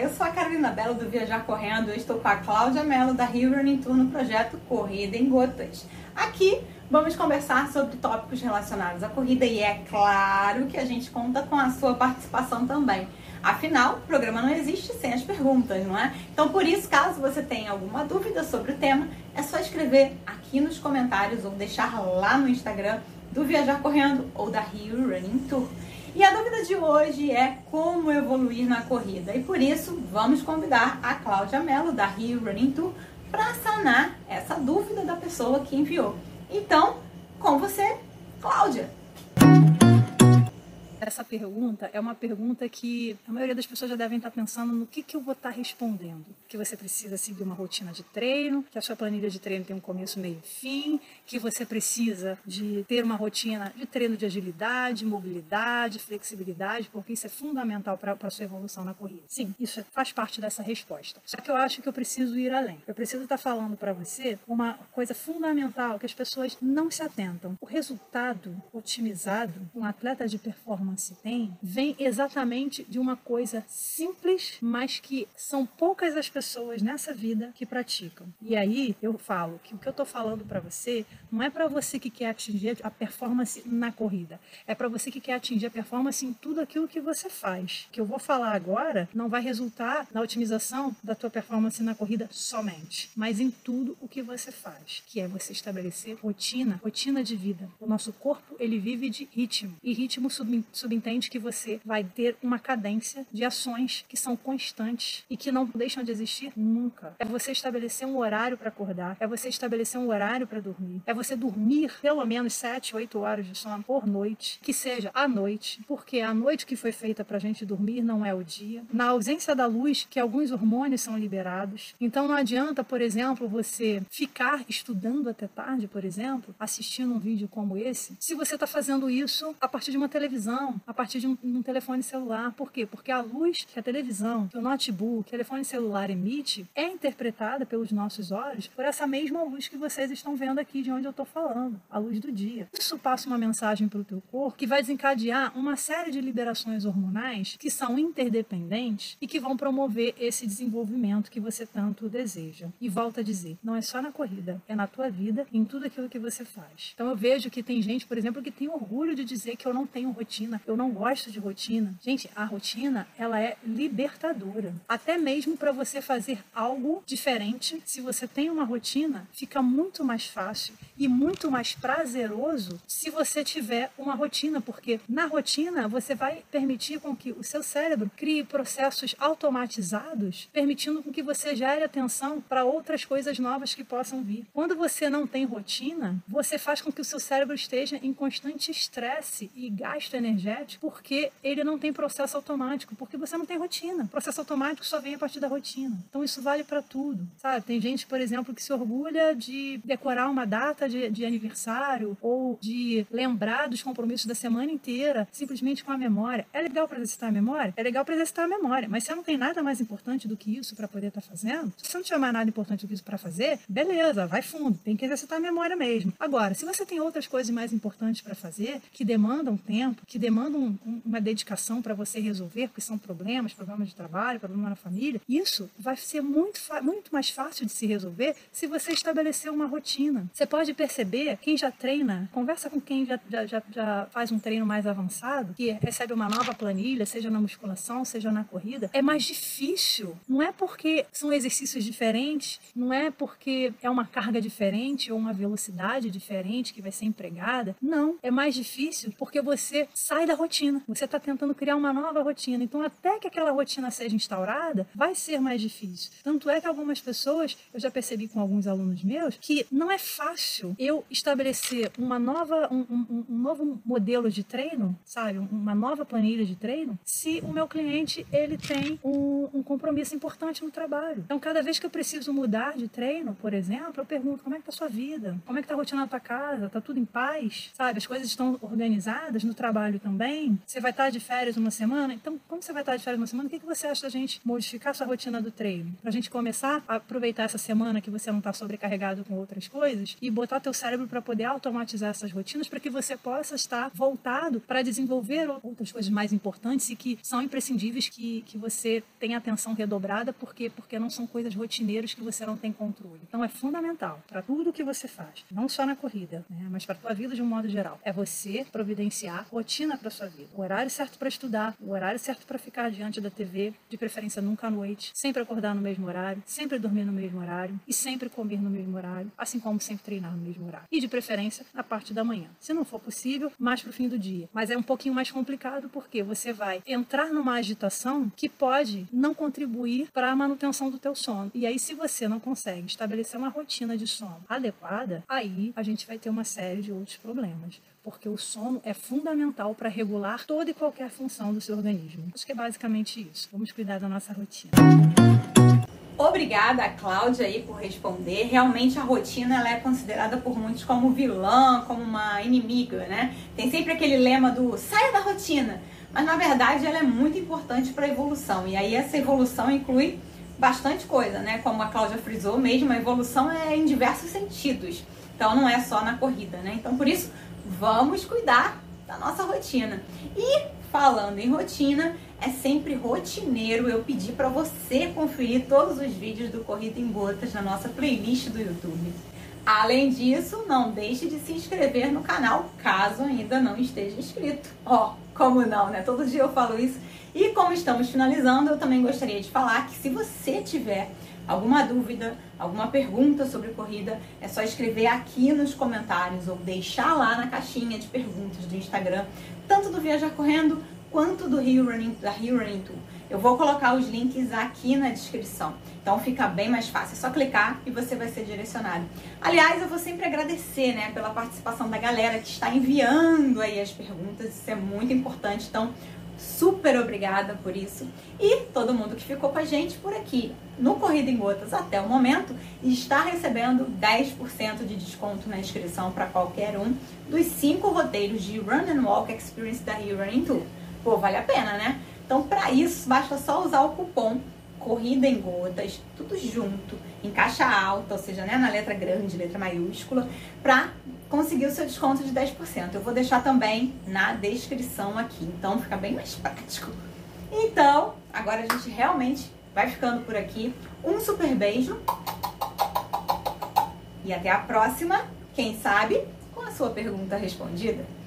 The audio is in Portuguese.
Eu sou a Carolina Belo do Viajar Correndo. Eu estou com a Cláudia Mello da Rio Running Tour no projeto Corrida em Gotas. Aqui vamos conversar sobre tópicos relacionados à corrida e é claro que a gente conta com a sua participação também. Afinal, o programa não existe sem as perguntas, não é? Então, por isso, caso você tenha alguma dúvida sobre o tema, é só escrever aqui nos comentários ou deixar lá no Instagram do Viajar Correndo ou da Rio Running Tour. E a dúvida de hoje é como evoluir na corrida. E por isso, vamos convidar a Cláudia Mello, da Rio Running Tour, para sanar essa dúvida da pessoa que enviou. Então, com você, Cláudia. Essa pergunta é uma pergunta que a maioria das pessoas já devem estar pensando no que, que eu vou estar respondendo. Que você precisa seguir uma rotina de treino, que a sua planilha de treino tem um começo, meio e fim, que você precisa de ter uma rotina de treino de agilidade, mobilidade, flexibilidade, porque isso é fundamental para a sua evolução na corrida. Sim, isso faz parte dessa resposta. Só que eu acho que eu preciso ir além. Eu preciso estar falando para você uma coisa fundamental que as pessoas não se atentam. O resultado otimizado, um atleta de performance performance tem vem exatamente de uma coisa simples, mas que são poucas as pessoas nessa vida que praticam. E aí eu falo que o que eu estou falando para você não é para você que quer atingir a performance na corrida, é para você que quer atingir a performance em tudo aquilo que você faz. O que eu vou falar agora não vai resultar na otimização da tua performance na corrida somente, mas em tudo o que você faz, que é você estabelecer rotina, rotina de vida. O nosso corpo ele vive de ritmo e ritmo subentende que você vai ter uma cadência de ações que são constantes e que não deixam de existir nunca. É você estabelecer um horário para acordar, é você estabelecer um horário para dormir, é você dormir pelo menos 7, 8 horas de sono por noite, que seja à noite, porque a noite que foi feita para a gente dormir não é o dia. Na ausência da luz, que alguns hormônios são liberados. Então não adianta, por exemplo, você ficar estudando até tarde, por exemplo, assistindo um vídeo como esse, se você está fazendo isso a partir de uma televisão a partir de um, um, telefone celular. Por quê? Porque a luz que a televisão, que o notebook, o telefone celular emite é interpretada pelos nossos olhos por essa mesma luz que vocês estão vendo aqui de onde eu estou falando, a luz do dia. Isso passa uma mensagem para o teu corpo que vai desencadear uma série de liberações hormonais que são interdependentes e que vão promover esse desenvolvimento que você tanto deseja. E volta a dizer, não é só na corrida, é na tua vida, em tudo aquilo que você faz. Então eu vejo que tem gente, por exemplo, que tem orgulho de dizer que eu não tenho rotina, eu não gosto de rotina. Gente, a rotina, ela é libertadora. Até mesmo para você fazer algo diferente, se você tem uma rotina, fica muito mais fácil e muito mais prazeroso se você tiver uma rotina, porque na rotina você vai permitir com que o seu cérebro crie processos automatizados, permitindo com que você gere atenção para outras coisas novas que possam vir. Quando você não tem rotina, você faz com que o seu cérebro esteja em constante estresse e gasto energético porque ele não tem processo automático, porque você não tem rotina. O processo automático só vem a partir da rotina. Então isso vale para tudo, sabe? Tem gente, por exemplo, que se orgulha de decorar uma data de, de aniversário ou de lembrar dos compromissos da semana inteira simplesmente com a memória. É legal para exercitar a memória? É legal para exercitar a memória, mas você não tem nada mais importante do que isso para poder estar tá fazendo? Se você não tiver mais nada importante do que isso para fazer, beleza, vai fundo, tem que exercitar a memória mesmo. Agora, se você tem outras coisas mais importantes para fazer, que demandam tempo, que demandam demanda um, uma dedicação para você resolver, porque são problemas, problemas de trabalho, problema na família, isso vai ser muito, muito mais fácil de se resolver se você estabelecer uma rotina. Você pode perceber, quem já treina, conversa com quem já, já, já faz um treino mais avançado, que recebe uma nova planilha, seja na musculação, seja na corrida, é mais difícil. Não é porque são exercícios diferentes, não é porque é uma carga diferente ou uma velocidade diferente que vai ser empregada. Não, é mais difícil porque você sai da rotina. Você está tentando criar uma nova rotina. Então, até que aquela rotina seja instaurada, vai ser mais difícil. Tanto é que algumas pessoas, eu já percebi com alguns alunos meus, que não é fácil eu estabelecer uma nova, um, um, um novo modelo de treino, sabe, uma nova planilha de treino, se o meu cliente ele tem um, um compromisso importante no trabalho. Então, cada vez que eu preciso mudar de treino, por exemplo, eu pergunto como é que tá a sua vida, como é que tá a rotina da tua casa, tá tudo em paz, sabe, as coisas estão organizadas no trabalho também também. Você vai estar de férias uma semana, então, como você vai estar de férias uma semana, o que, você acha da gente modificar sua rotina do treino? Para a gente começar a aproveitar essa semana que você não está sobrecarregado com outras coisas e botar teu cérebro para poder automatizar essas rotinas para que você possa estar voltado para desenvolver outras coisas mais importantes e que são imprescindíveis que, que você tenha atenção redobrada, porque porque não são coisas rotineiras que você não tem controle. Então é fundamental para tudo que você faz, não só na corrida, né, mas para tua vida de um modo geral, é você providenciar rotina para sua vida. O horário certo para estudar, o horário certo para ficar diante da TV, de preferência nunca à noite, sempre acordar no mesmo horário, sempre dormir no mesmo horário e sempre comer no mesmo horário, assim como sempre treinar no mesmo horário. E de preferência na parte da manhã. Se não for possível, mais para o fim do dia. Mas é um pouquinho mais complicado porque você vai entrar numa agitação que pode não contribuir para a manutenção do teu sono. E aí se você não consegue estabelecer uma rotina de sono adequada, aí a gente vai ter uma série de outros problemas porque o sono é fundamental para regular toda e qualquer função do seu organismo. Acho que é basicamente isso. Vamos cuidar da nossa rotina. Obrigada, Cláudia, aí, por responder. Realmente a rotina ela é considerada por muitos como vilã, como uma inimiga, né? Tem sempre aquele lema do saia da rotina, mas na verdade ela é muito importante para a evolução. E aí essa evolução inclui bastante coisa, né? Como a Cláudia frisou mesmo, a evolução é em diversos sentidos. Então não é só na corrida, né? Então por isso vamos cuidar da nossa rotina. E falando em rotina, é sempre rotineiro eu pedir para você conferir todos os vídeos do Corrida em Gotas na nossa playlist do YouTube. Além disso, não deixe de se inscrever no canal caso ainda não esteja inscrito. Ó, como não, né? Todo dia eu falo isso. E como estamos finalizando, eu também gostaria de falar que se você tiver alguma dúvida, alguma pergunta sobre corrida, é só escrever aqui nos comentários ou deixar lá na caixinha de perguntas do Instagram, tanto do Viajar Correndo quanto do Rio Running, da Rio Running Tour. Eu vou colocar os links aqui na descrição. Então fica bem mais fácil. É só clicar e você vai ser direcionado. Aliás, eu vou sempre agradecer, né, pela participação da galera que está enviando aí as perguntas. Isso é muito importante. Então, Super obrigada por isso. E todo mundo que ficou com a gente por aqui no Corrida em Gotas até o momento está recebendo 10% de desconto na inscrição para qualquer um dos cinco roteiros de Run and Walk Experience da Rio Running Tour. Pô, vale a pena, né? Então, para isso, basta só usar o cupom Corrida em Gotas, tudo junto, em caixa alta, ou seja, né, na letra grande, letra maiúscula, para conseguir o seu desconto de 10%. Eu vou deixar também na descrição aqui, então fica bem mais prático. Então, agora a gente realmente vai ficando por aqui. Um super beijo e até a próxima, quem sabe, com a sua pergunta respondida.